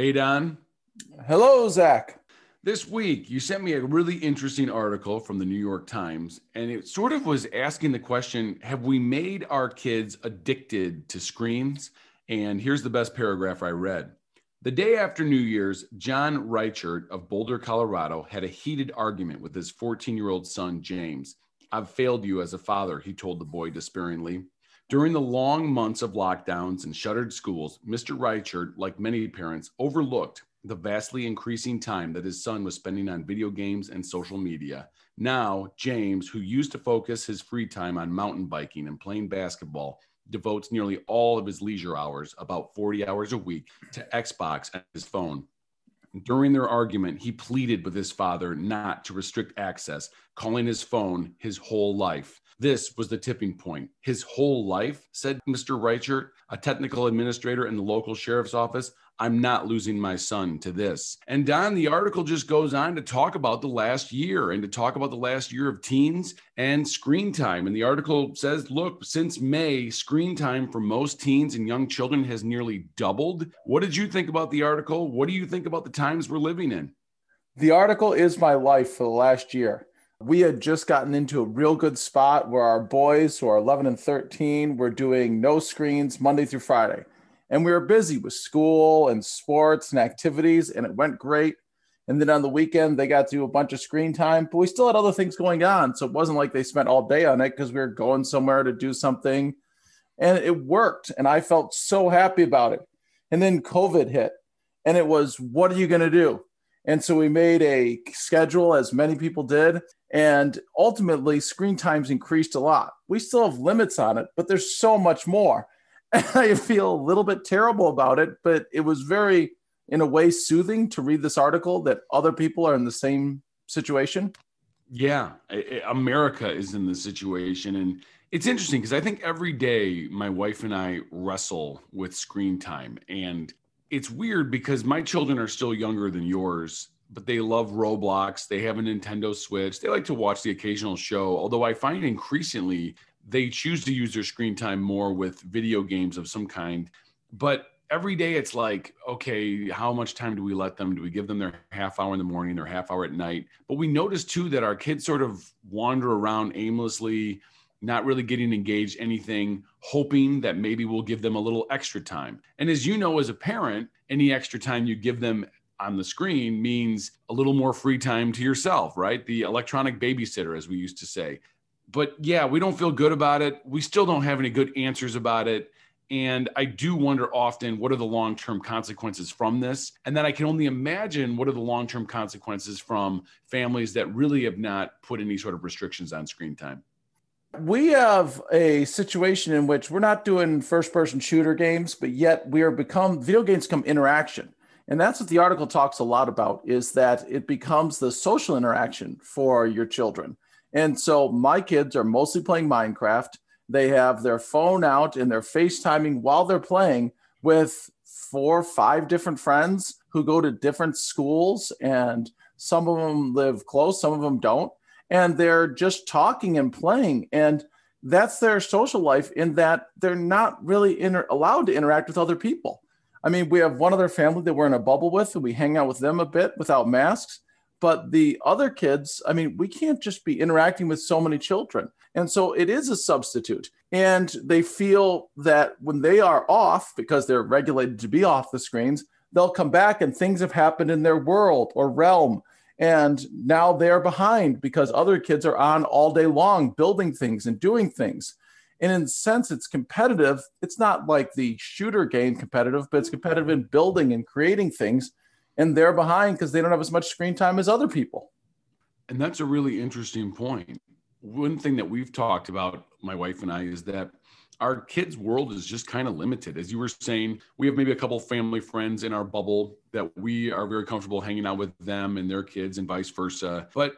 Hey, Don. Hello, Zac. This week, you sent me a really interesting article from the New York Times, and it sort of was asking the question Have we made our kids addicted to screens? And here's the best paragraph I read. The day after New Year's, John Reichert of Boulder, Colorado, had a heated argument with his 14 year old son, James. I've failed you as a father, he told the boy despairingly. During the long months of lockdowns and shuttered schools, Mr. Reichert, like many parents, overlooked the vastly increasing time that his son was spending on video games and social media. Now, James, who used to focus his free time on mountain biking and playing basketball, devotes nearly all of his leisure hours, about 40 hours a week, to Xbox and his phone. During their argument, he pleaded with his father not to restrict access, calling his phone his whole life. This was the tipping point. His whole life, said Mr. Reichert, a technical administrator in the local sheriff's office. I'm not losing my son to this. And Don, the article just goes on to talk about the last year and to talk about the last year of teens and screen time. And the article says, look, since May, screen time for most teens and young children has nearly doubled. What did you think about the article? What do you think about the times we're living in? The article is my life for the last year we had just gotten into a real good spot where our boys who are 11 and 13 were doing no screens Monday through Friday. And we were busy with school and sports and activities, and it went great. And then on the weekend, they got to do a bunch of screen time, but we still had other things going on. So it wasn't like they spent all day on it because we were going somewhere to do something. And it worked. And I felt so happy about it. And then COVID hit. And it was, what are you going to do? And so we made a schedule, as many people did. And ultimately, screen times increased a lot. We still have limits on it, but there's so much more. And I feel a little bit terrible about it, but it was very, in a way, soothing to read this article that other people are in the same situation. Yeah, America is in the situation. And it's interesting because I think every day my wife and I wrestle with screen time. And it's weird because my children are still younger than yours but they love Roblox. They have a Nintendo Switch. They like to watch the occasional show, although I find increasingly they choose to use their screen time more with video games of some kind. But every day it's like, okay, how much time do we let them? Do we give them their half hour in the morning, their half hour at night? But we notice too that our kids sort of wander around aimlessly, not really getting engaged anything, hoping that maybe we'll give them a little extra time. And as you know, as a parent, any extra time you give them on the screen means a little more free time to yourself, right? The electronic babysitter, as we used to say. But yeah, we don't feel good about it. We still don't have any good answers about it. And I do wonder often what are the long term consequences from this? And then I can only imagine what are the long term consequences from families that really have not put any sort of restrictions on screen time. We have a situation in which we're not doing first person shooter games, but yet we are become video games come interaction. And that's what the article talks a lot about is that it becomes the social interaction for your children. And so my kids are mostly playing Minecraft. They have their phone out and they're FaceTiming while they're playing with four, five different friends who go to different schools. And some of them live close, some of them don't. And they're just talking and playing. And that's their social life in that they're not really inter- allowed to interact with other people. I mean, we have one other family that we're in a bubble with, and we hang out with them a bit without masks. But the other kids, I mean, we can't just be interacting with so many children. And so it is a substitute. And they feel that when they are off, because they're regulated to be off the screens, they'll come back and things have happened in their world or realm. And now they're behind because other kids are on all day long building things and doing things. And in a sense, it's competitive. It's not like the shooter game competitive, but it's competitive in building and creating things. And they're behind because they don't have as much screen time as other people. And that's a really interesting point. One thing that we've talked about, my wife and I, is that our kids' world is just kind of limited. As you were saying, we have maybe a couple family friends in our bubble that we are very comfortable hanging out with them and their kids and vice versa. But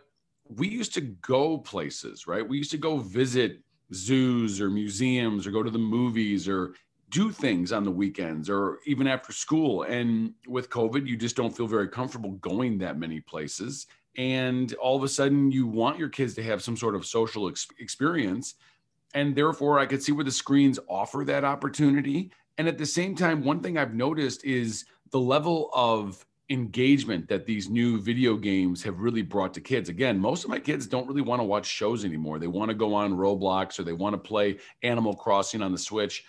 we used to go places, right? We used to go visit zoos or museums or go to the movies or do things on the weekends or even after school. And with COVID, you just don't feel very comfortable going that many places. And all of a sudden, you want your kids to have some sort of social ex- experience. And therefore, I could see where the screens offer that opportunity. And at the same time, one thing I've noticed is the level of engagement that these new video games have really brought to kids. Again, most of my kids don't really want to watch shows anymore. They want to go on Roblox or they want to play Animal Crossing on the Switch.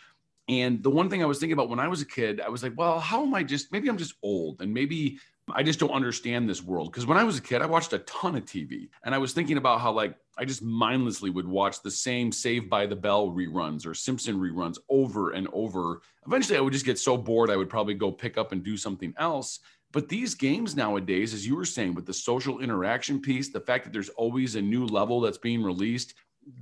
And the one thing I was thinking about when I was a kid, I was like, well, how am I just maybe I'm just old and maybe I just don't understand this world. Because when I was a kid, I watched a ton of TV and I was thinking about how, like, I just mindlessly would watch the same Saved by the Bell reruns or Simpson reruns over and over. Eventually, I would just get so bored, I would probably go pick up and do something else. But these games nowadays, as you were saying, with the social interaction piece, the fact that there's always a new level that's being released,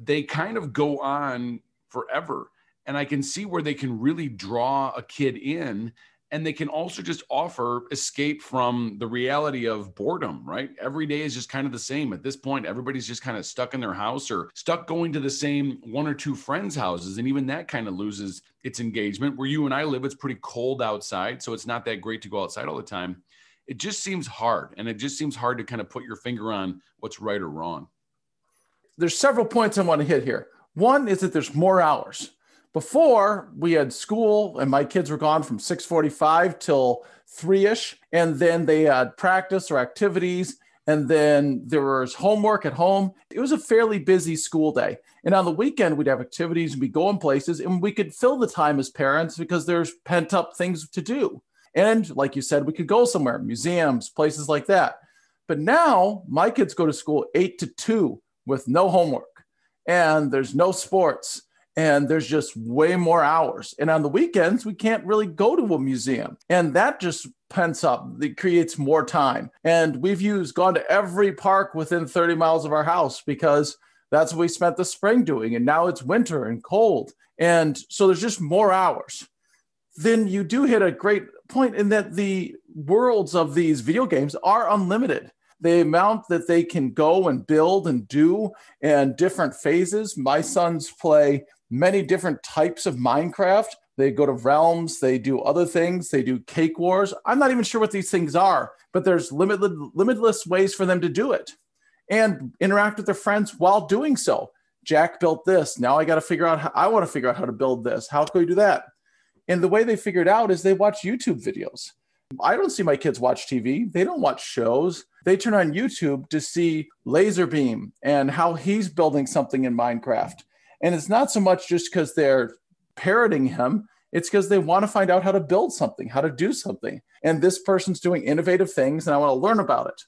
they kind of go on forever. And I can see where they can really draw a kid in and they can also just offer escape from the reality of boredom right? Every day is just kind of the same. At this point everybody's just kind of stuck in their house or stuck going to the same one or two friends houses. And even that kind of loses its engagement. Where you and i live it's pretty cold outside so it's not that great to go outside all the time. It just seems hard and it just seems hard to kind of put your finger on what's right or wrong. There's several points i want to hit here. One is that there's more hours before we had school and my kids were gone from 6.45 till 3ish and then they had practice or activities and then there was homework at home. It was a fairly busy school day. And on the weekend we'd have activities and we'd go in places and we could fill the time as parents because there's pent up things to do. And like you said we could go somewhere museums places like that. But now my kids go to school 8 to 2 with no homework. And there's no sports and there's just way more hours. And on the weekends, we can't really go to a museum. And that just pents up, it creates more time. And we've used, gone to every park within 30 miles of our house because that's what we spent the spring doing. And now it's winter and cold. And so there's just more hours. Then you do hit a great point in that the worlds of these video games are unlimited the amount that they can go and build and do and different phases. My sons play many different types of Minecraft. They go to realms, they do other things, they do cake wars. I'm not even sure what these things are, but there's limited, limitless ways for them to do it and interact with their friends while doing so. Jack built this. Now I got to figure out how I want to figure out how to build this. How can we do that? And the way they figured out is they watch YouTube videos. I don't see my kids watch TV. They don't watch shows. They turn on YouTube to see Lazarbeam and how he's building something in Minecraft. And it's not so much just because they're parroting him, it's because they want to find out how to build something, how to do something. And this person's doing innovative things, and I want to learn about it.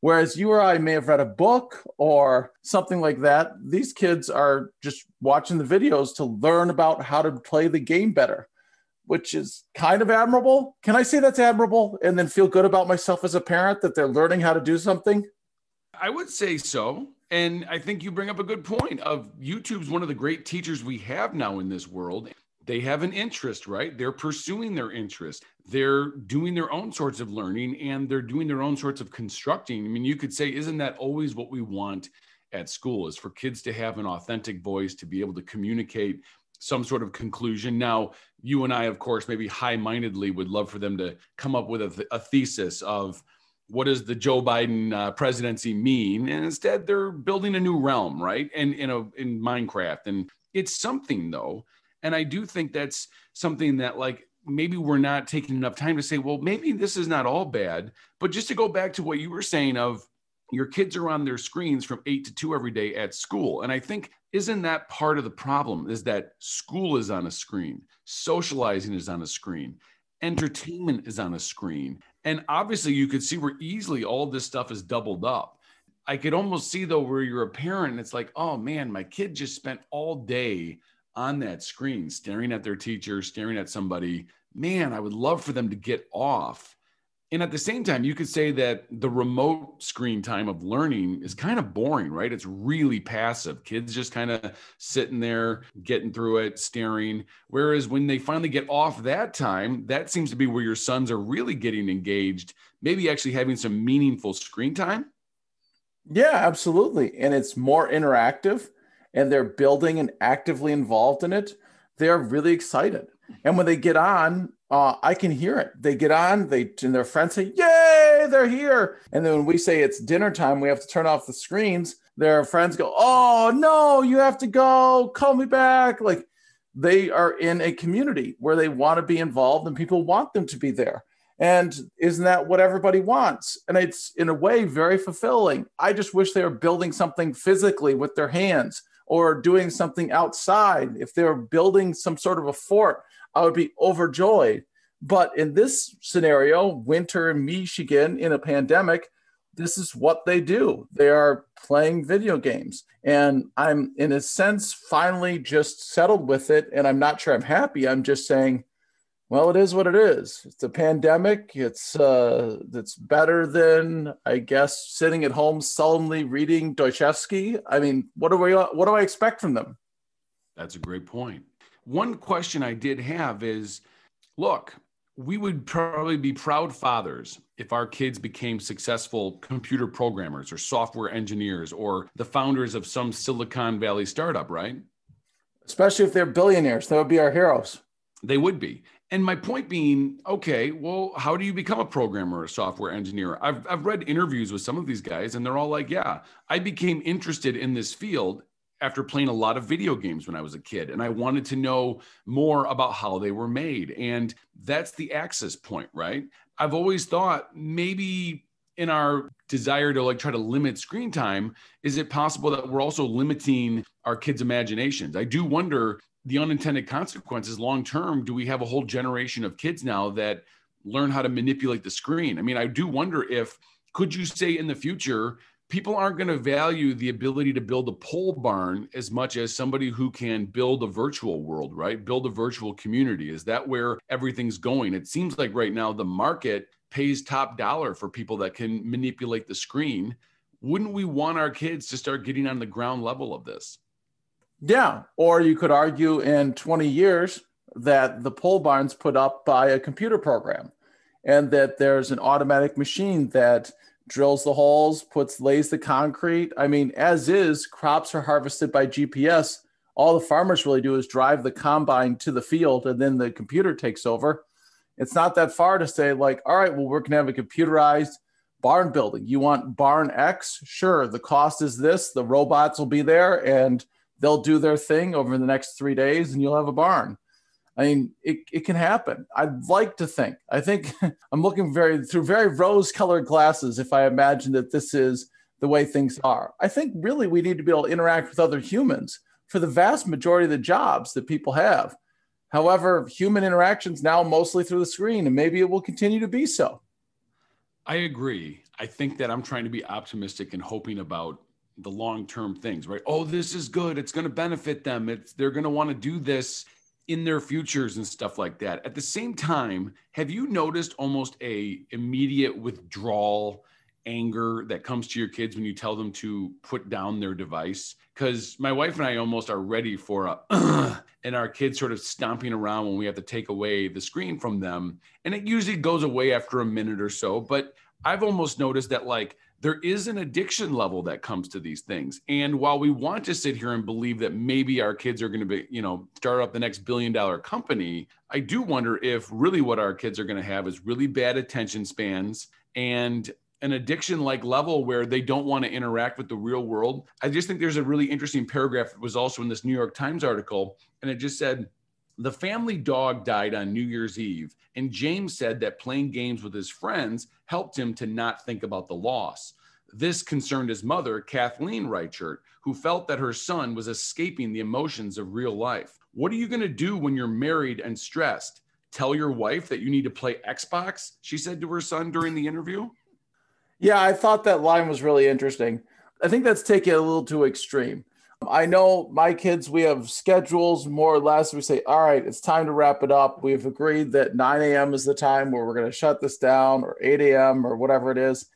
Whereas you or I may have read a book or something like that, these kids are just watching the videos to learn about how to play the game better, which is kind of admirable. Can I say that's admirable and then feel good about myself as a parent that they're learning how to do something? I would say so. And I think you bring up a good point of YouTube's one of the great teachers we have now in this world. They have an interest, right? They're pursuing their interest. They're doing their own sorts of learning and they're doing their own sorts of constructing. I mean, you could say, isn't that always what we want at school is for kids to have an authentic voice, to be able to communicate some sort of conclusion. Now, you and I, of course, maybe high mindedly would love for them to come up with a, th- a thesis of, what does the Joe Biden uh, presidency mean? And instead, they're building a new realm, right? And in a in Minecraft, and it's something though. And I do think that's something that like maybe we're not taking enough time to say, well, maybe this is not all bad. But just to go back to what you were saying of your kids are on their screens from eight to two every day at school, and I think isn't that part of the problem? Is that school is on a screen, socializing is on a screen, entertainment is on a screen and obviously, you could see where easily all this stuff is doubled up. I could almost see though where you're a parent, and it's like, oh man, my kid just spent all day on that screen, staring at their teacher, staring at somebody. Man, I would love for them to get off and at the same time, you could say that the remote screen time of learning is kind of boring, right? It's really passive. Kids just kind of sitting there, getting through it, staring. Whereas when they finally get off that time, that seems to be where your sons are really getting engaged, maybe actually having some meaningful screen time. Yeah, absolutely. And it's more interactive and they're building and actively involved in it. They're really excited. And when they get on, uh, I can hear it. They get on, they and their friends say, "Yay, they're here!" And then when we say it's dinner time, we have to turn off the screens. Their friends go, "Oh no, you have to go. Call me back." Like they are in a community where they want to be involved, and people want them to be there. And isn't that what everybody wants? And it's in a way very fulfilling. I just wish they were building something physically with their hands or doing something outside. If they're building some sort of a fort, I would be overjoyed. But in this scenario, winter in Michigan in a pandemic, this is what they do. They are playing video games. And I'm, in a sense, finally just settled with it. And I'm not sure I'm happy. I'm just saying, well, it is what it is. It's a pandemic. It's uh, it's better than I guess sitting at home sullenly reading Dostoevsky. I mean, what do we what do I expect from them? That's a great point. One question I did have is, look, we would probably be proud fathers if our kids became successful computer programmers or software engineers or the founders of some Silicon Valley startup, right? Especially if they're billionaires, that would be our heroes. They would be. And my point being, okay, well, how do you become a programmer or a software engineer? I've, I've read interviews with some of these guys, and they're all like, yeah, I became interested in this field after playing a lot of video games when I was a kid. And I wanted to know more about how they were made. And that's the access point, right? I've always thought maybe in our desire to like try to limit screen time, is it possible that we're also limiting our kids' imaginations? I do wonder the unintended consequences long term do we have a whole generation of kids now that learn how to manipulate the screen? I mean i do wonder if could you say in the future people aren't going to value the ability to build a pole barn as much as somebody who can build a virtual world right? Build a virtual community. Is that where everything's going? It seems like right now the market pays top dollar for people that can manipulate the screen. Wouldn't we want our kids to start getting on the ground level of this yeah. Or you could argue in 20 years that the pole barn's put up by a computer program and that there's an automatic machine that drills the holes, puts lays the concrete. I mean, as is, crops are harvested by GPS. All the farmers really do is drive the combine to the field and then the computer takes over. It's not that far to say, like, all right, well, we're going to have a computerized barn building. You want barn X? Sure. The cost is this. The robots will be there and they'll do their thing over the next three days and you'll have a barn. I mean, it, it can happen. I'd like to think. I think I'm looking very through very rose colored glasses if I imagine that this is the way things are. I think really we need to be able to interact with other humans for the vast majority of the jobs that people have. However, human interactions now mostly through the screen, and maybe it will continue to be so. I agree. I think that I'm trying to be optimistic and hoping about the long term things, right? Oh, this is good. It's going to benefit them. It's they're going to want to do this in their futures and stuff like that. At the same time, have you noticed almost a immediate withdrawal anger that comes to your kids when you tell them to put down their device? Cuz my wife and I almost are ready for a and our kids sort of stomping around when we have to take away the screen from them. And it usually goes away after a minute or so, but I've almost noticed that like there is an addiction level that comes to these things. And while we want to sit here and believe that maybe our kids are going to be, you know, start up the next billion dollar company, I do wonder if really what our kids are going to have is really bad attention spans and an addiction like level where they don't want to interact with the real world. I just think there's a really interesting paragraph that was also in this New York Times article and it just said the family dog died on New Year's Eve, and James said that playing games with his friends helped him to not think about the loss. This concerned his mother, Kathleen Reichert, who felt that her son was escaping the emotions of real life. What are you going to do when you're married and stressed? Tell your wife that you need to play Xbox? She said to her son during the interview. Yeah, I thought that line was really interesting. I think that's taking it a little too extreme. I know my kids, we have schedules more or less. We say, all right, it's time to wrap it up. We've agreed that 9 a.m. is the time where we're going to shut this down, or 8 a.m., or whatever it is.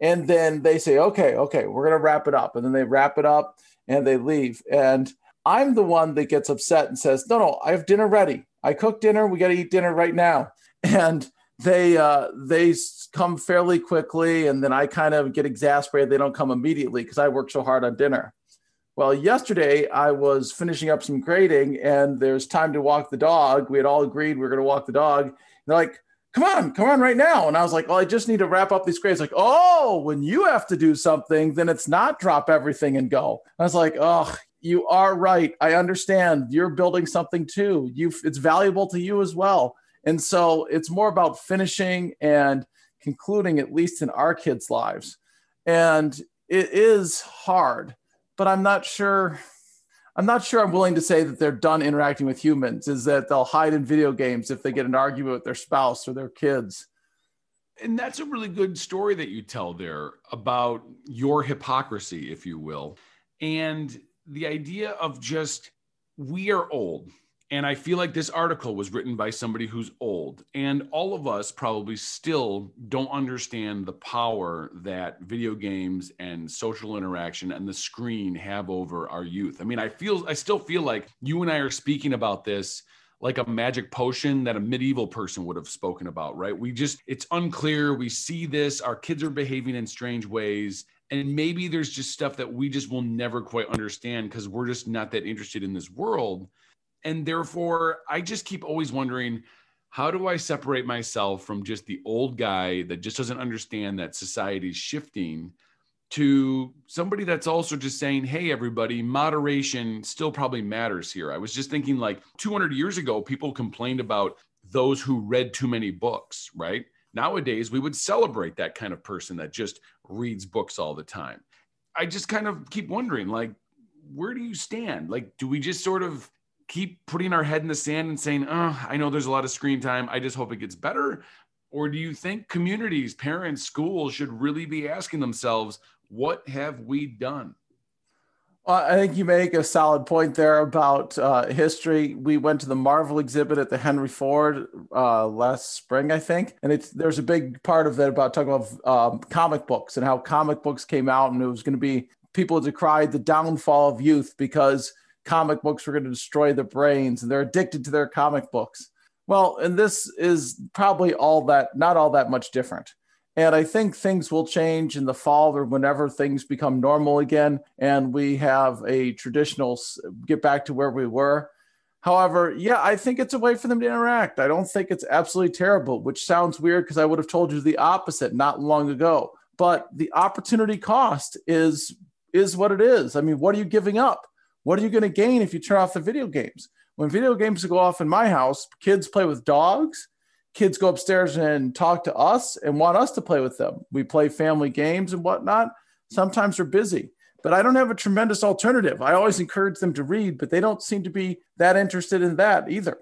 And then they say, okay, okay, we're going to wrap it up. And then they wrap it up and they leave. And I'm the one that gets upset and says, no, no, I have dinner ready. I cooked dinner. We got to eat dinner right now. And they uh, they come fairly quickly, and then I kind of get exasperated. They don't come immediately because I work so hard on dinner. Well, yesterday I was finishing up some grading and there's time to walk the dog. We had all agreed we were going to walk the dog. And they're like, come on, come on right now. And I was like, well, I just need to wrap up these grades. Like, oh, when you have to do something, then it's not drop everything and go. I was like, oh, you are right. I understand. You're building something too. You, it's valuable to you as well. And so it's more about finishing and concluding, at least in our kids' lives. And it is hard, but I'm not sure. I'm not sure I'm willing to say that they're done interacting with humans, is that they'll hide in video games if they get an argument with their spouse or their kids. And that's a really good story that you tell there about your hypocrisy, if you will. And the idea of just, we are old and I feel like this article was written by somebody who's old. And all of us probably still don't understand the power that video games and social interaction and the screen have over our youth. I mean, I feel, I still feel like you and I are speaking about this like a magic potion that a medieval person would have spoken about, right? We just, it's unclear. We see this, our kids are behaving in strange ways. And maybe there's just stuff that we just will never quite understand because we're just not that interested in this world and therefore i just keep always wondering how do i separate myself from just the old guy that just doesn't understand that society's shifting to somebody that's also just saying hey everybody moderation still probably matters here. I was just thinking like 200 years ago people complained about those who read too many books right? Nowadays we would celebrate that kind of person that just reads books all the time. I just kind of keep wondering like where do you stand? Like do we just sort of keep putting our head in the sand and saying, oh, I know there's a lot of screen time. I just hope it gets better? Or do you think communities, parents, schools should really be asking themselves, what have we done? Well, I think you make a solid point there about uh, history. We went to the Marvel exhibit at the Henry Ford uh, last spring, I think, and it's there's a big part of it about talking about um, comic books and how comic books came out, and it was going to be people decried the downfall of youth because comic books were going to destroy their brains and they're addicted to their comic books. Well, and this is probably all that, not all that much different. And I think things will change in the fall or whenever things become normal again and we have a traditional get back to where we were. However, yeah, I think it's a way for them to interact. I don't think it's absolutely terrible, which sounds weird because I would have told you the opposite not long ago. But the opportunity cost is is what it is. I mean, what are you giving up? What are you going to gain if you turn off the video games? When video games go off in my house, kids play with dogs. Kids go upstairs and talk to us and want us to play with them. We play family games and whatnot. Sometimes they're busy, but I don't have a tremendous alternative. I always encourage them to read, but they don't seem to be that interested in that either.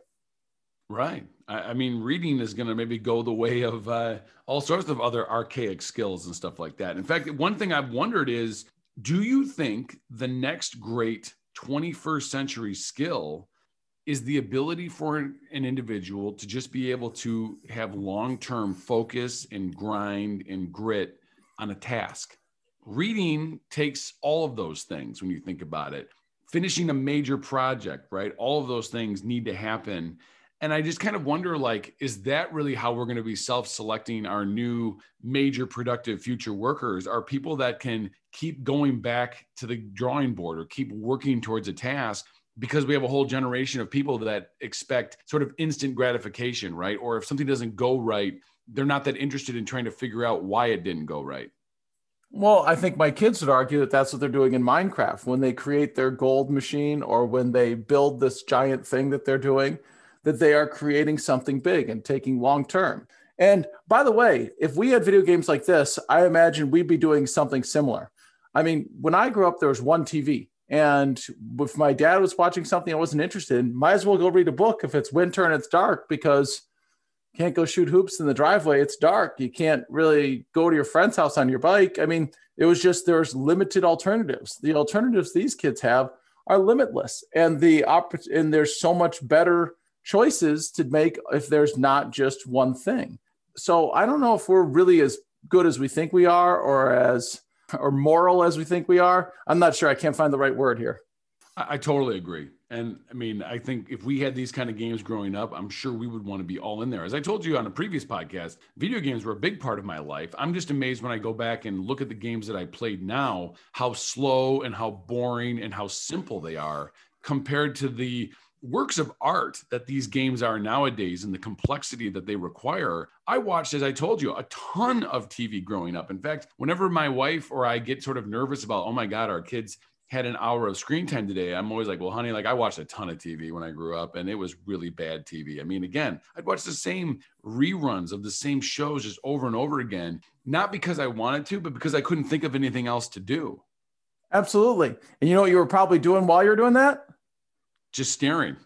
Right. I, mean, reading is going to maybe go the way of uh, all sorts of other archaic skills and stuff like that. In fact, one thing I've wondered is do you think the next great 21st century skill is the ability for an individual to just be able to have long-term focus and grind and grit on a task. Reading takes all of those things when you think about it. Finishing a major project, right? All of those things need to happen. And I just kind of wonder like, is that really how we're going to be self selecting our new major productive future workers? Are people that can keep going back to the drawing board or keep working towards a task because we have a whole generation of people that expect sort of instant gratification, right? Or if something doesn't go right, they're not that interested in trying to figure out why it didn't go right. Well, I think my kids would argue that that's what they're doing in Minecraft when they create their gold machine or when they build this giant thing that they're doing, that they are creating something big and taking long term. And by the way, if we had video games like this, I imagine we'd be doing something similar. I mean, when I grew up, there was one TV. And if my dad was watching something I wasn't interested in, might as well go read a book if it's winter and it's dark because you can't go shoot hoops in the driveway. It's dark. You can't really go to your friend's house on your bike. I mean, it was just there's limited alternatives. The alternatives these kids have are limitless, and the opp- and there's so much better choices to make if there's not just one thing. So I don't know if we're really as good as we think we are, or as or moral as we think we are. I'm not sure. I can't find the right word here. I, I totally agree. And I mean, I think if we had these kind of games growing up, I'm sure we would want to be all in there. As I told you on a previous podcast, video games were a big part of my life. I'm just amazed when I go back and look at the games that I played now, how slow and how boring and how simple they are compared to the works of art that these games are nowadays and the complexity that they require. I watched, as I told you, a ton of TV growing up. In fact, whenever my wife or I get sort of nervous about, oh my God, our kids had an hour of screen time today, I'm always like, well, honey, like I watched a ton of TV when I grew up and it was really bad TV. I mean, again, I'd watch the same reruns of the same shows just over and over again, not because I wanted to, but because I couldn't think of anything else to do. Absolutely. And you know what you were probably doing while you're doing that? Just staring.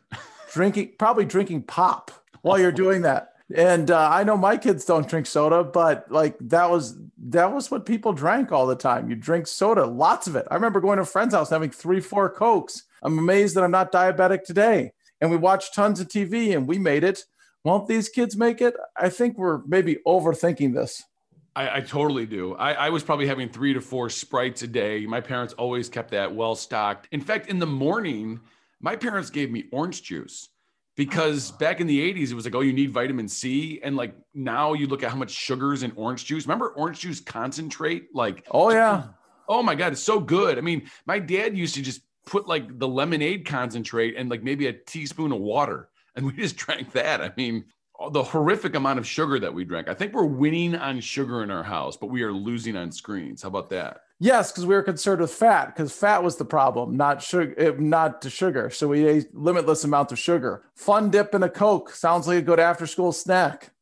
drinking, probably drinking pop while you're doing that. And uh, I know my kids don't drink soda, but like that was that was what people drank all the time. You drink soda, lots of it. I remember going to a friend's house having three, four cokes. I'm amazed that I'm not diabetic today. And we watched tons of TV, and we made it. Won't these kids make it? I think we're maybe overthinking this. I, I totally do. I, I, was probably having three to four sprites a day. My parents always kept that well stocked. In fact, in the morning, my parents gave me orange juice because oh. back in the 80s it was like oh you need vitamin c. And like now you look at how much sugars in orange juice. Remember orange juice concentrate? Like oh yeah. Oh my god it's so good. I mean my dad used to just put like the lemonade concentrate and like maybe a teaspoon of water. And we just drank that. I mean the horrific amount of sugar that we drank. I think we're winning on sugar in our house but we are losing on screens. How about that Yes, because we were concerned with fat, because fat was the problem, not sugar, eh, not the sugar. So we ate limitless amount of sugar. Fun dip in a Coke sounds like a good after school snack.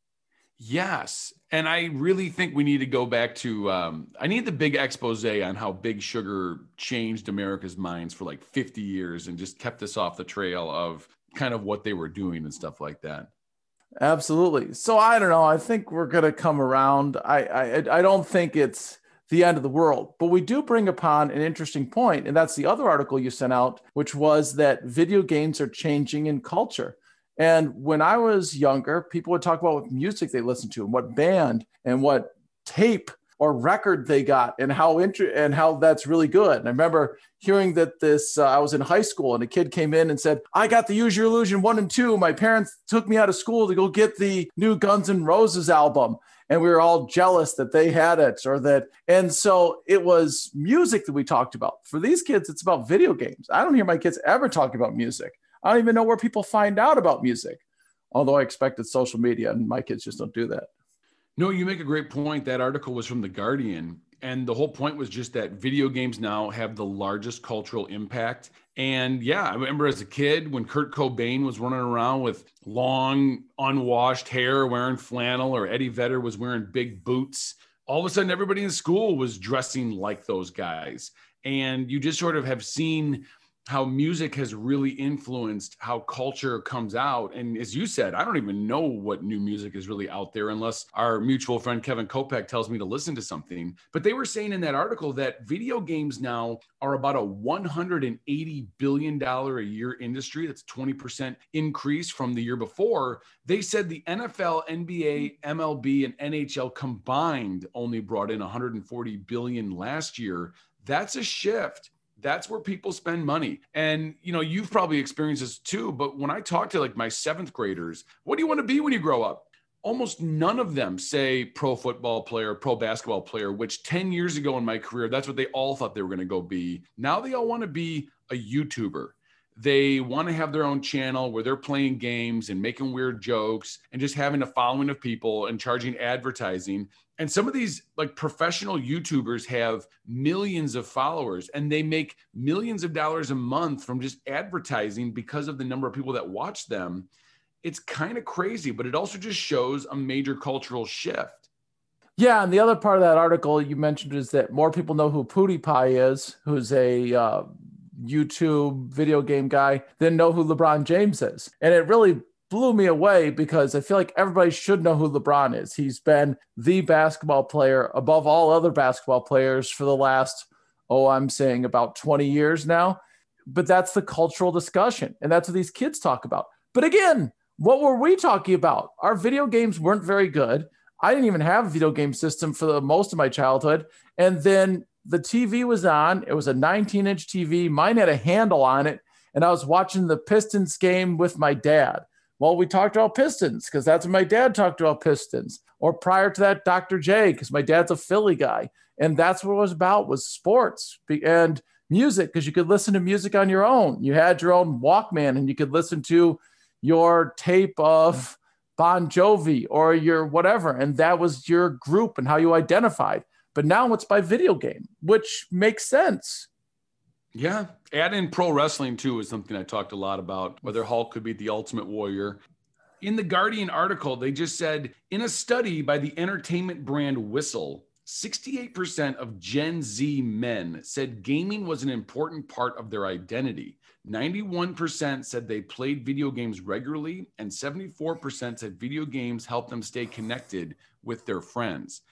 Yes, and I really think we need to go back to. Um, I need the big expose on how big sugar changed America's minds for like 50 years and just kept us off the trail of kind of what they were doing and stuff like that. Absolutely. So I don't know. I think we're gonna come around. I I I don't think it's the end of the world. But we do bring upon an interesting point, and that's the other article you sent out, which was that video games are changing in culture. And when I was younger, people would talk about what music they listened to and what band and what tape or record they got and how inter- and how that's really good. And I remember hearing that this uh, I was in high school and a kid came in and said, "I got the Use Your Illusion 1 and 2. My parents took me out of school to go get the new Guns N' Roses album." And we were all jealous that they had it or that and so it was music that we talked about. For these kids it's about video games. I don't hear my kids ever talking about music. I don't even know where people find out about music although i expected social media and my kids just don't do that. No you make a great point. That article was from the guardian and the whole point was just that video games now have the largest cultural impact and yeah, I remember as a kid when Kurt Cobain was running around with long, unwashed hair, wearing flannel, or Eddie Vedder was wearing big boots. All of a sudden, everybody in school was dressing like those guys. And you just sort of have seen how music has really influenced how culture comes out. And as you said, I don't even know what new music is really out there unless our mutual friend Kevin Kopeck tells me to listen to something. But they were saying in that article that video games now are about a $180 billion a year industry. That's 20% increase from the year before. They said the NFL, NBA, MLB, and NHL combined only brought in 140 billion last year. That's a shift that's where people spend money. And you know, you've probably experienced this too, but when I talk to like my 7th graders, what do you want to be when you grow up? Almost none of them say pro football player, pro basketball player, which 10 years ago in my career, that's what they all thought they were going to go be. Now they all want to be a YouTuber. They want to have their own channel where they're playing games and making weird jokes and just having a following of people and charging advertising. And some of these like professional youtubers have millions of followers and they make millions of dollars a month from just advertising because of the number of people that watch them. It's kind of crazy but it also just shows a major cultural shift. Yeah and the other part of that article you mentioned is that more people know who pewdiepie is who's a uh, youtube video game guy than know who lebron james is and it really blew me away because I feel like everybody should know who LeBron is. He's been the basketball player above all other basketball players for the last, oh, I'm saying about 20 years now. But that's the cultural discussion. And that's what these kids talk about. But again, what were we talking about? Our video games weren't very good. I didn't even have a video game system for the most of my childhood. And then the TV was on. It was a 19 inch TV. Mine had a handle on it. And I was watching the Pistons game with my dad. Well, we talked about Pistons because that's what my dad talked about Pistons. Or prior to that, Dr. J, because my dad's a Philly guy. And that's what it was about was sports and music, because you could listen to music on your own. You had your own Walkman and you could listen to your tape of Bon Jovi or your whatever. And that was your group and how you identified. But now it's by video game, which makes sense. Yeah. Add in pro wrestling too is something I talked a lot about, whether Hulk could be the ultimate warrior. In the Guardian article, they just said in a study by the entertainment brand Whistle, 68% of Gen Z men said gaming was an important part of their identity. 91% said they played video games regularly, and 74% said video games helped them stay connected with their friends.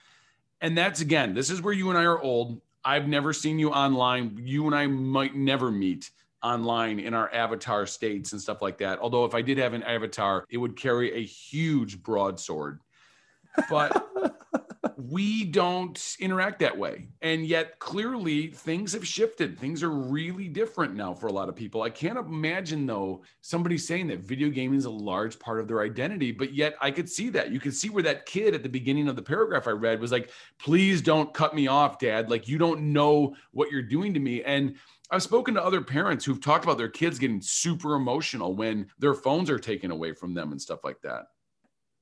And that's again, this is where you and I are old. I've never seen you online. You and I might never meet online in our avatar states and stuff like that. Although, if I did have an avatar, it would carry a huge broadsword. But we don't interact that way. And yet, clearly, things have shifted. Things are really different now for a lot of people. I can't imagine, though, somebody saying that video gaming is a large part of their identity, but yet I could see that. You could see where that kid at the beginning of the paragraph I read was like, please don't cut me off, dad. Like, you don't know what you're doing to me. And I've spoken to other parents who've talked about their kids getting super emotional when their phones are taken away from them and stuff like that.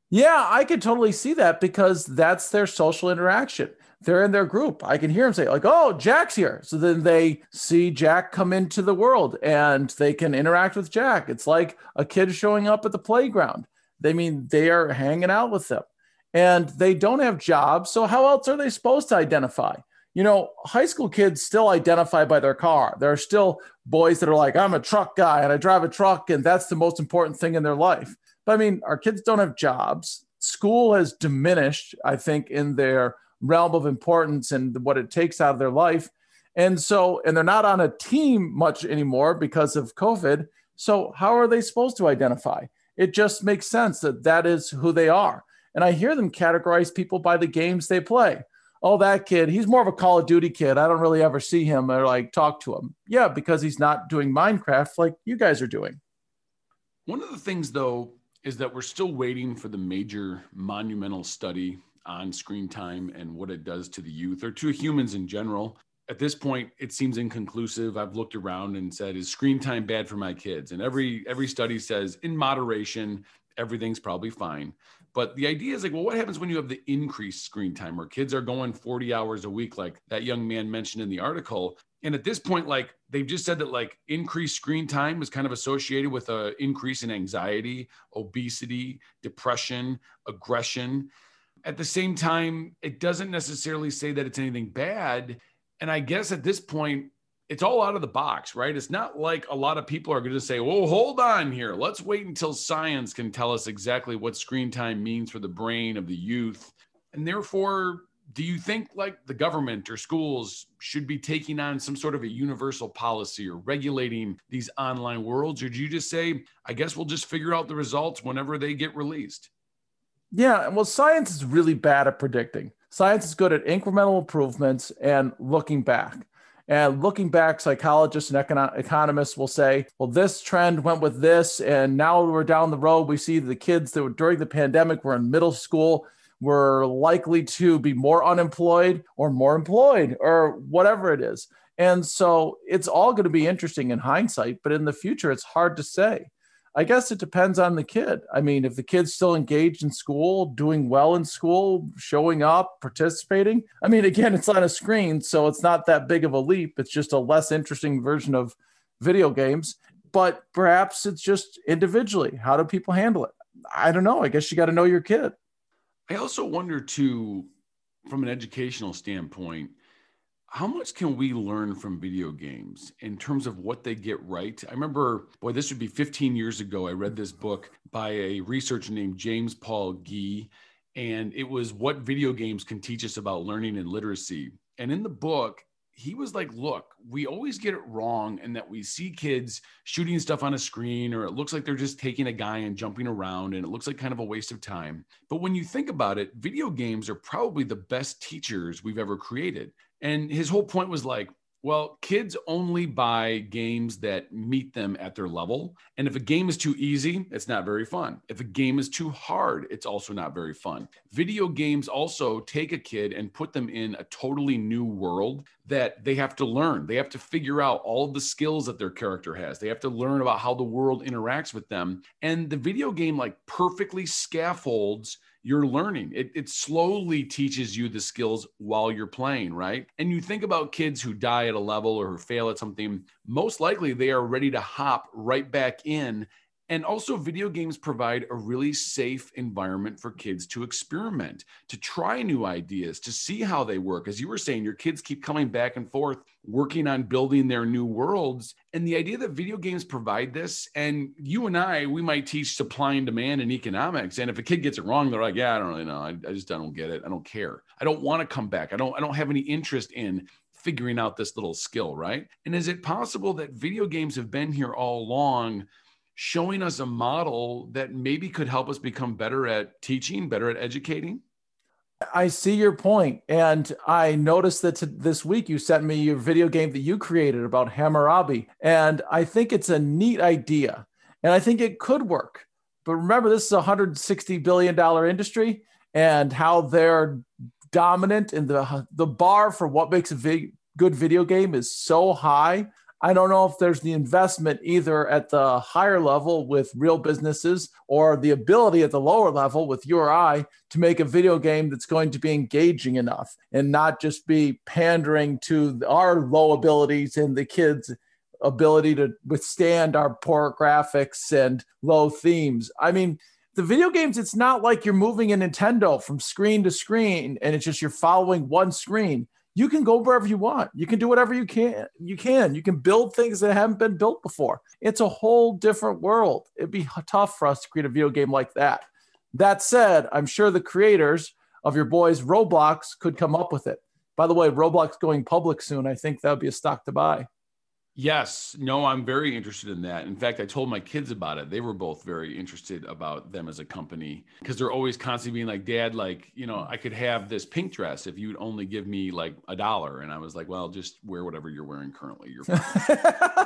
Yeah, I could totally see that because that's their social interaction. They're in their group. I can hear them say, like, oh, Jack's here. So then they see Jack come into the world and they can interact with Jack. It's like a kid showing up at the playground. They mean they are hanging out with them and they don't have jobs. So how else are they supposed to identify? You know, high school kids still identify by their car. There are still boys that are like, I'm a truck guy and I drive a truck, and that's the most important thing in their life. But I mean, our kids don't have jobs. School has diminished, I think, in their realm of importance and what it takes out of their life. And so, and they're not on a team much anymore because of COVID. So, how are they supposed to identify? It just makes sense that that is who they are. And I hear them categorize people by the games they play. Oh, that kid, he's more of a Call of Duty kid. I don't really ever see him or like talk to him. Yeah, because he's not doing Minecraft like you guys are doing. One of the things, though, is that we're still waiting for the major monumental study on screen time and what it does to the youth or to humans in general. At this point, it seems inconclusive. I've looked around and said, is screen time bad for my kids? And every every study says in moderation, everything's probably fine. But the idea is like, well, what happens when you have the increased screen time where kids are going 40 hours a week, like that young man mentioned in the article? And at this point, like they've just said that like increased screen time is kind of associated with a increase in anxiety, obesity, depression, aggression. At the same time, it doesn't necessarily say that it's anything bad. And I guess at this point, it's all out of the box, right? It's not like a lot of people are going to say, "Oh, hold on here. Let's wait until science can tell us exactly what screen time means for the brain of the youth." And therefore, do you think like the government or schools should be taking on some sort of a universal policy or regulating these online worlds or do you just say i guess we'll just figure out the results whenever they get released yeah well science is really bad at predicting science is good at incremental improvements and looking back and looking back, psychologists and econo- economists will say, well, this trend went with this. And now we're down the road. We see the kids that were during the pandemic were in middle school we're likely to be more unemployed or more employed or whatever it is. And so it's all going to be interesting in hindsight, but in the future, it's hard to say. I guess it depends on the kid. I mean, if the kid's still engaged in school, doing well in school, showing up, participating, I mean, again, it's on a screen, so it's not that big of a leap. It's just a less interesting version of video games, but perhaps it's just individually. How do people handle it? I don't know. I guess you got to know your kid. I also wonder too, from an educational standpoint, how much can we learn from video games in terms of what they get right? I remember, boy, this would be 15 years ago. I read this book by a researcher named James Paul Gee, and it was what video games can teach us about learning and literacy. And in the book, he was like, look, we always get it wrong, and that we see kids shooting stuff on a screen, or it looks like they're just taking a guy and jumping around, and it looks like kind of a waste of time. But when you think about it, video games are probably the best teachers we've ever created. And his whole point was like, well, kids only buy games that meet them at their level. And if a game is too easy, it's not very fun. If a game is too hard, it's also not very fun. Video games also take a kid and put them in a totally new world that they have to learn. They have to figure out all the skills that their character has. They have to learn about how the world interacts with them. And the video game like perfectly scaffolds you're learning. It, it slowly teaches you the skills while you're playing, right? And you think about kids who die at a level or who fail at something, most likely they are ready to hop right back in and also, video games provide a really safe environment for kids to experiment, to try new ideas, to see how they work. As you were saying, your kids keep coming back and forth, working on building their new worlds. And the idea that video games provide this, and you and I, we might teach supply and demand and economics. And if a kid gets it wrong, they're like, yeah, I don't really know. I, I just I don't get it. I don't care. I don't want to come back. I don't, I don't have any interest in figuring out this little skill, right? And is it possible that video games have been here all along? Showing us a model that maybe could help us become better at teaching, better at educating? I see your point, and I noticed that this week you sent me your video game that you created about Hammurabi, and I think it's a neat idea, and I think it could work. But remember, this is a 160 billion dollar industry, and how they're dominant, and the the bar for what makes a good video game is so high I don't know if there's the investment either at the higher level with real businesses or the ability at the lower level with your eye to make a video game that's going to be engaging enough and not just be pandering to our low abilities and the kids' ability to withstand our poor graphics and low themes. I mean, the video games, it's not like you're moving a Nintendo from screen to screen and it's just you're following one screen you can go wherever you want. You can do whatever you can. You can. You can build things that haven't been built before. It's a whole different world. It'd be tough for us to create a video game like that. That said, I'm sure the creators of your boys Roblox could come up with it. By the way, Roblox going public soon. I think that would be a stock to buy. Yes, no, I'm very interested in that. In fact, I told my kids about it. They were both very interested about them as a company because they're always constantly being like, "Dad, like, you know, I could have this pink dress if you'd only give me like a dollar." And I was like, "Well, just wear whatever you're wearing currently. You're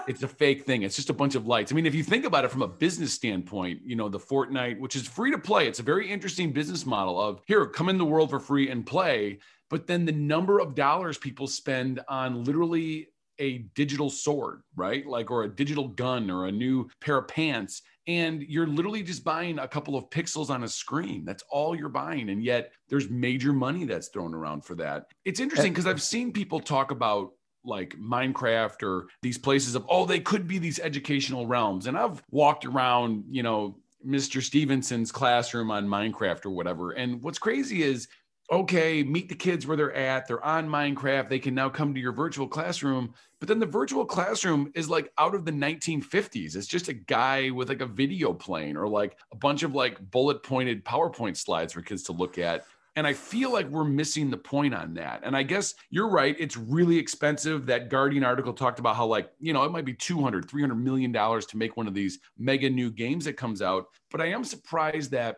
it's a fake thing. It's just a bunch of lights. I mean, if you think about it from a business standpoint, you know, the Fortnite, which is free to play, it's a very interesting business model of here, come in the world for free and play. But then the number of dollars people spend on literally a digital sword, right? Like, or a digital gun or a new pair of pants. And you're literally just buying a couple of pixels on a screen. That's all you're buying. And yet there's major money that's thrown around for that. It's interesting eh, because I've seen people talk about like Minecraft or these places of, oh, they could be these educational realms. And I've walked around, you know, Mr. Stevenson's classroom on Minecraft or whatever. And what's crazy is okay, meet the kids where they're at. They're on Minecraft. They can now come to your virtual classroom. But then the virtual classroom is like out of the 1950s. It's just a guy with like a video plane or like a bunch of like bullet pointed PowerPoint slides for kids to look at. And I feel like we're missing the point on that. And I guess you're right. It's really expensive. That Guardian article talked about how, like, you know, it might be 200, 300 million dollars to make one of these mega new games that comes out. But I am surprised that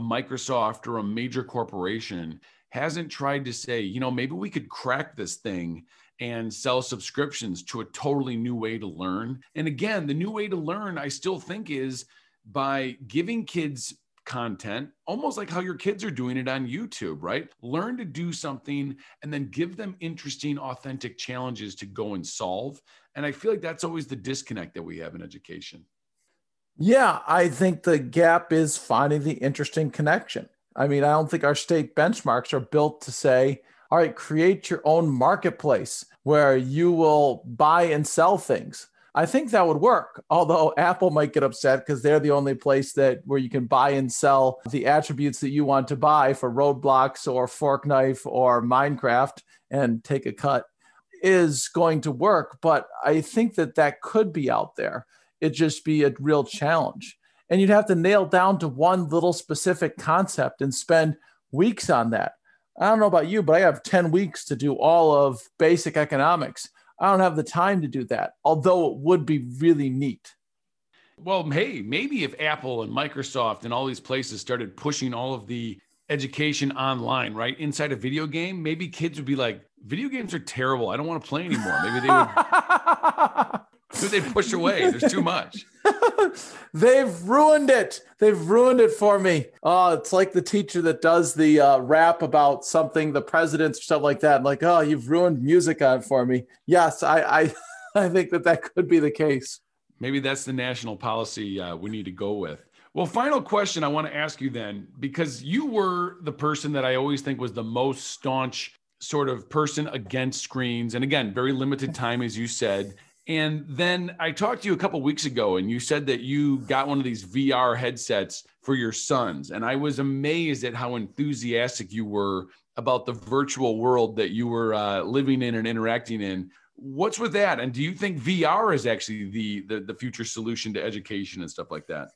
a Microsoft or a major corporation hasn't tried to say, you know, maybe we could crack this thing and sell subscriptions to a totally new way to learn. And again, the new way to learn, I still think, is by giving kids content, almost like how your kids are doing it on YouTube, right? Learn to do something and then give them interesting, authentic challenges to go and solve. And I feel like that's always the disconnect that we have in education. Yeah, I think the gap is finding the interesting connection. I mean, I don't think our state benchmarks are built to say, all right, create your own marketplace where you will buy and sell things. I think that would work. Although Apple might get upset because they're the only place that where you can buy and sell the attributes that you want to buy for Roblox or Fortnite or Minecraft and take a cut is going to work. But I think that that could be out there it'd just be a real challenge. And you'd have to nail down to one little specific concept and spend weeks on that. I don't know about you, but I have 10 weeks to do all of basic economics. I don't have the time to do that, although it would be really neat. Well, hey, maybe if Apple and Microsoft and all these places started pushing all of the education online, right? Inside a video game, maybe kids would be like, video games are terrible. I don't want to play anymore. Maybe they would who they push away. There's too much. They've ruined it. They've ruined it for me. Oh, it's like the teacher that does the uh, rap about something, the presidents or stuff like that. Like, oh, you've ruined music on for me. Yes, I, I, I think that that could be the case. Maybe that's the national policy uh, we need to go with. Well, final question I want to ask you then, because you were the person that I always think was the most staunch sort of person against screens. And again, very limited time, as you said. And then I talked to you a couple weeks ago, and you said that you got one of these VR headsets for your sons. And I was amazed at how enthusiastic you were about the virtual world that you were uh, living in and interacting in. What's with that? And do you think VR is actually the, the the future solution to education and stuff like that?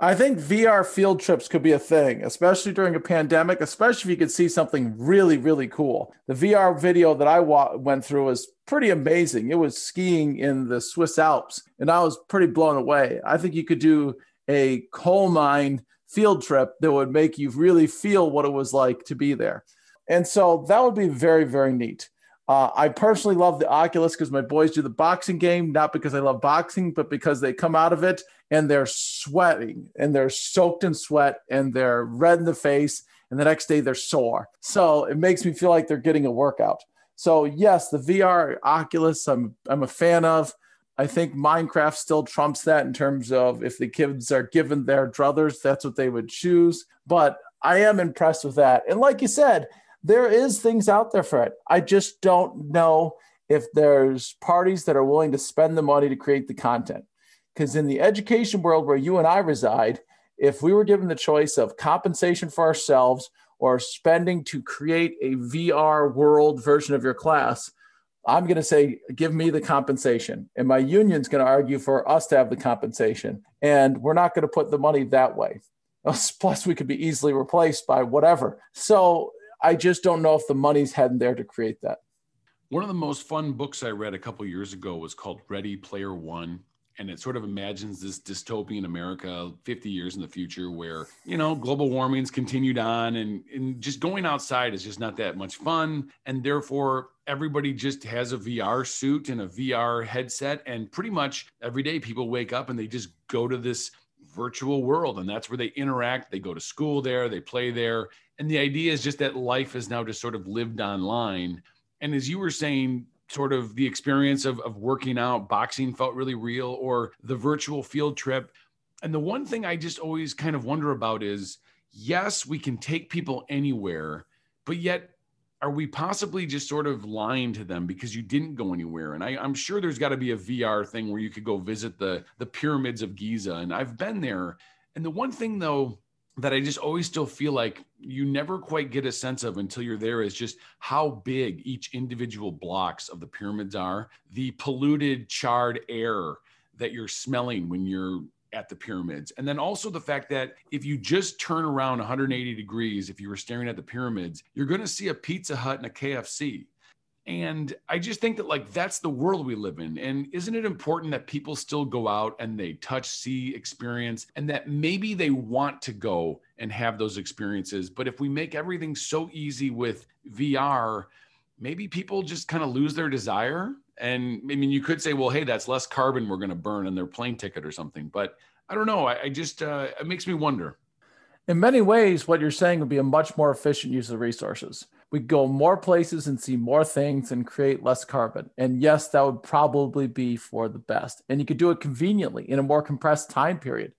I think VR field trips could be a thing, especially during a pandemic, especially if you could see something really, really cool. The VR video that I wa- went through was pretty amazing. It was skiing in the Swiss Alps, and I was pretty blown away. I think you could do a coal mine field trip that would make you really feel what it was like to be there. And so that would be very, very neat. Uh, I personally love the Oculus because my boys do the boxing game, not because I love boxing, but because they come out of it and they're sweating and they're soaked in sweat and they're red in the face. And the next day they're sore. So it makes me feel like they're getting a workout. So, yes, the VR Oculus, I'm, I'm a fan of. I think Minecraft still trumps that in terms of if the kids are given their druthers, that's what they would choose. But I am impressed with that. And like you said, there is things out there for it. I just don't know if there's parties that are willing to spend the money to create the content. Because in the education world where you and I reside, if we were given the choice of compensation for ourselves or spending to create a VR world version of your class, I'm going to say, give me the compensation. And my union's going to argue for us to have the compensation. And we're not going to put the money that way. Plus, we could be easily replaced by whatever. So I just don't know if the money's heading there to create that. One of the most fun books I read a couple years ago was called Ready Player One. And it sort of imagines this dystopian America 50 years in the future where, you know, global warming's continued on and, and just going outside is just not that much fun. And therefore, everybody just has a VR suit and a VR headset. And pretty much every day people wake up and they just go to this virtual world. And that's where they interact. They go to school there. They play there. And the idea is just that life is now just sort of lived online. And as you were saying sort of the experience of, of working out boxing felt really real or the virtual field trip and the one thing i just always kind of wonder about is yes we can take people anywhere but yet are we possibly just sort of lying to them because you didn't go anywhere? And I, am sure there's got to be a VR thing where you could go visit the the pyramids of Giza, and I've been there. And the one thing though that I just always still feel like you never quite get a sense of until you're there is just how big each individual blocks of the pyramids are, the polluted, charred air that you're smelling when you're at the pyramids. And then also the fact that if you just turn around 180 degrees, if you were staring at the pyramids, you're going to see a Pizza Hut and a KFC. And I just think that like that's the world we live in. And isn't it important that people still go out and they touch, see, experience, and that maybe they want to go and have those experiences? But if we make everything so easy with VR, maybe people just kind of lose their desire and I mean, you could say, well, hey, that's less carbon we're going to burn in their plane ticket or something. But I don't know. I, I just, uh, it makes me wonder. In many ways, what you're saying would be a much more efficient use of resources. We go more places and see more things and create less carbon. And yes, that would probably be for the best. And you could do it conveniently in a more compressed time period.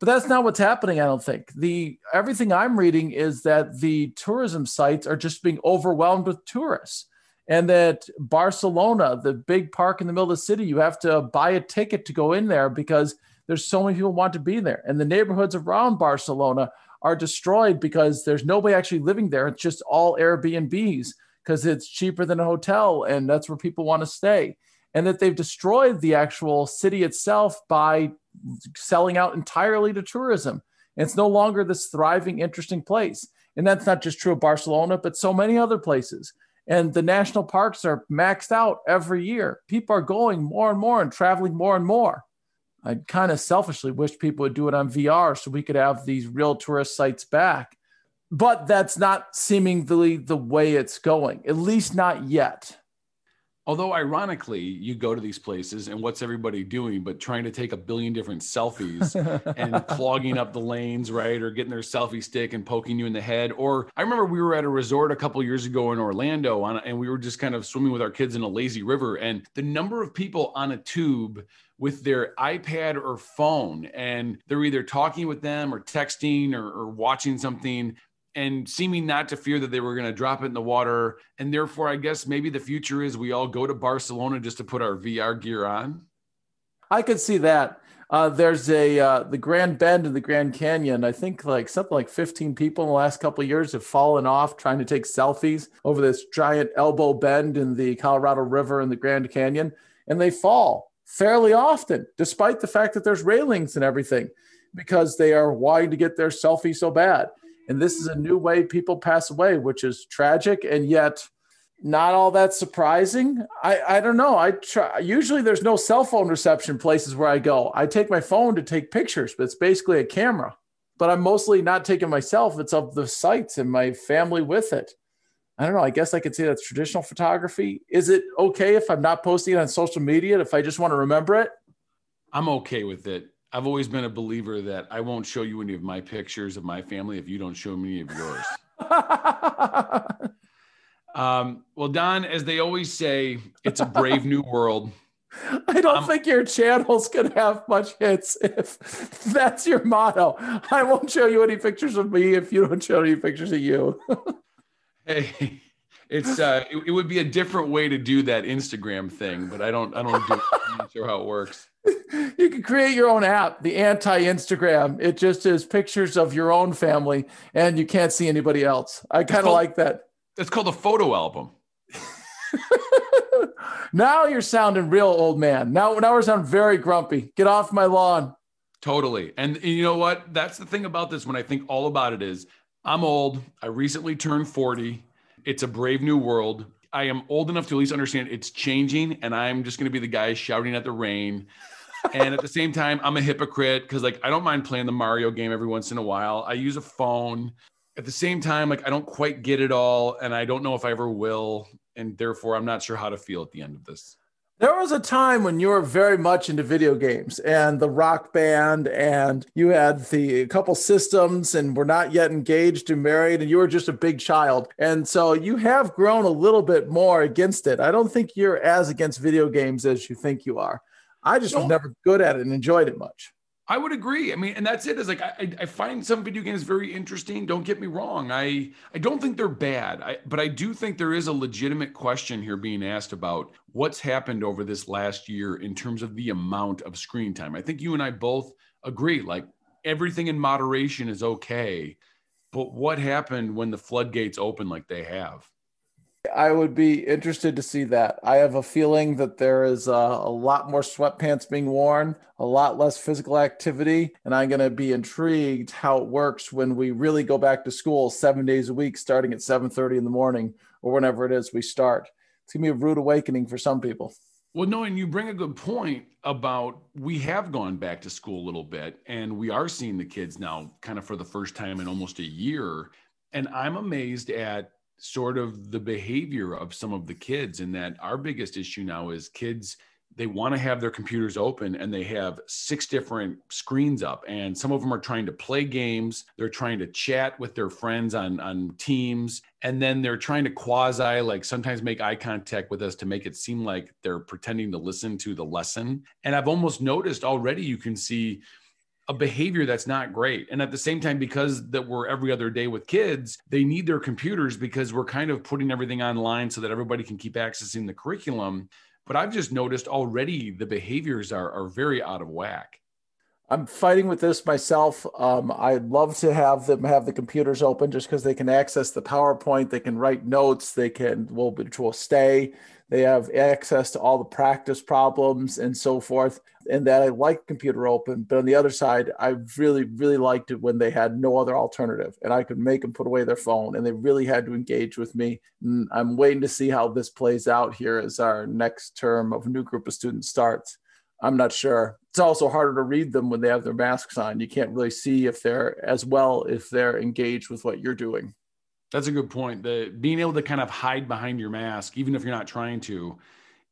But that's not what's happening, I don't think. The everything I'm reading is that the tourism sites are just being overwhelmed with tourists and that Barcelona, the big park in the middle of the city, you have to buy a ticket to go in there because there's so many people want to be there. And the neighborhoods around Barcelona are destroyed because there's nobody actually living there. It's just all Airbnbs because it's cheaper than a hotel and that's where people want to stay. And that they've destroyed the actual city itself by selling out entirely to tourism. And it's no longer this thriving, interesting place. And that's not just true of Barcelona, but so many other places and the national parks are maxed out every year. People are going more and more and traveling more and more. I kind of selfishly wish people would do it on VR so we could have these real tourist sites back. But that's not seemingly the way it's going, at least not yet. Although, ironically, you go to these places and what's everybody doing but trying to take a billion different selfies and clogging up the lanes, right? Or getting their selfie stick and poking you in the head. Or I remember we were at a resort a couple years ago in Orlando on, and we were just kind of swimming with our kids in a lazy river. And the number of people on a tube with their iPad or phone and they're either talking with them or texting or, or watching something and seeming not to fear that they were going to drop it in the water. And therefore, I guess maybe the future is we all go to Barcelona just to put our VR gear on. I could see that. Uh, there's a uh, the Grand Bend in the Grand Canyon. I think like something like 15 people in the last couple of years have fallen off trying to take selfies over this giant elbow bend in the Colorado River in the Grand Canyon, and they fall fairly often, despite the fact that there's railings and everything, because they are wanting to get their selfie so bad. And this is a new way people pass away, which is tragic and yet not all that surprising. I, I don't know. I try usually there's no cell phone reception places where I go. I take my phone to take pictures, but it's basically a camera. But I'm mostly not taking myself, it's of the sites and my family with it. I don't know. I guess I could say that's traditional photography. Is it okay if I'm not posting it on social media if I just want to remember it? I'm okay with it. I've always been a believer that I won't show you any of my pictures of my family if you don't show me any of yours. Um, well, Don, as they always say, it's a brave new world. I don't um, think your channel's gonna have much hits if that's your motto. I won't show you any pictures of me if you don't show any pictures of you. hey, it's uh, it, it, would be a different way to do that Instagram thing, but I don't, I don't do, I'm not sure how it works. You can create your own app, the anti-Instagram. It just is pictures of your own family, and you can't see anybody else. I kind of like that It's called a photo album. now you're sounding real old man. Now, now we're sounding very grumpy. Get off my lawn. Totally. And you know what? That's the thing about this when I think all about it is I'm old. I recently turned 40. It's a brave new world. I am old enough to at least understand it's changing, and I'm just going to be the guy shouting at the rain. and at the same time, I'm a hypocrite because, like, I don't mind playing the Mario game every once in a while. I use a phone at the same time, like I don't quite get it all, and I don't know if I ever will, and therefore I'm not sure how to feel at the end of this. There was a time when you were very much into video games and the rock band, and you had the couple systems and were not yet engaged and married, and you were just a big child. And so you have grown a little bit more against it. I don't think you're as against video games as you think you are. I just no. was never good at it and enjoyed it much. I would agree. I mean, and that's it. Is like I, I find some video games very interesting. Don't get me wrong. I I don't think they're bad. I, but I do think there is a legitimate question here being asked about what's happened over this last year in terms of the amount of screen time. I think you and I both agree. Like everything in moderation is okay, but what happened when the floodgates open like they have? I would be interested to see that. I have a feeling that there is a, a, lot more sweatpants being worn, a lot less physical activity, and I'm going to be intrigued how it works when we really go back to school seven days a week, starting at 7:30 in the morning or whenever it is we start. It's going to be a rude awakening for some people. Well, no, and you bring a good point about we have gone back to school a little bit, and we are seeing the kids now, kind of for the first time in almost a year. And I'm amazed at sort of the behavior of some of the kids and that our biggest issue now is kids they want to have their computers open and they have six different screens up and some of them are trying to play games they're trying to chat with their friends on on teams and then they're trying to quasi like sometimes make eye contact with us to make it seem like they're pretending to listen to the lesson. And i've almost noticed already you can see a behavior that's not great. And at the same time, because that we're every other day with kids, they need their computers because we're kind of putting everything online so that everybody can keep accessing the curriculum. But I've just noticed already the behaviors are, are very out of whack. I'm fighting with this myself. Um, I'd love to have them have the computers open just because they can access the PowerPoint, they can write notes, they can, well, which will stay. They have access to all the practice problems and so forth. And that I like computer open. But on the other side, I really, really liked it when they had no other alternative and I could make them put away their phone and they really had to engage with me. And I'm waiting to see how this plays out here as our next term of a new group of students starts. I'm not sure. It's also harder to read them when they have their masks on. You can't really see if they're as well if they're engaged with what you're doing. That's a good point. The being able to kind of hide behind your mask, even if you're not trying to,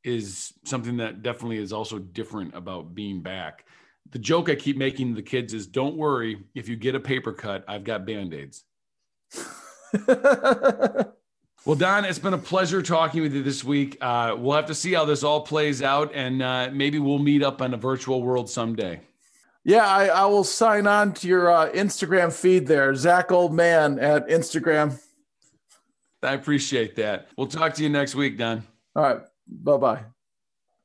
is something that definitely is also different about being back. The joke I keep making to the kids is don't worry, if you get a paper cut, I've got band-aids. Well, Don, it's been a pleasure talking with you this week. Uh, we'll have to see how this all plays out, and uh, maybe we'll meet up in a virtual world someday. Yeah, I, I will sign on to your uh, Instagram feed there, Zac Old Man at Instagram. I appreciate that. We'll talk to you next week, Don. All right. Bye bye.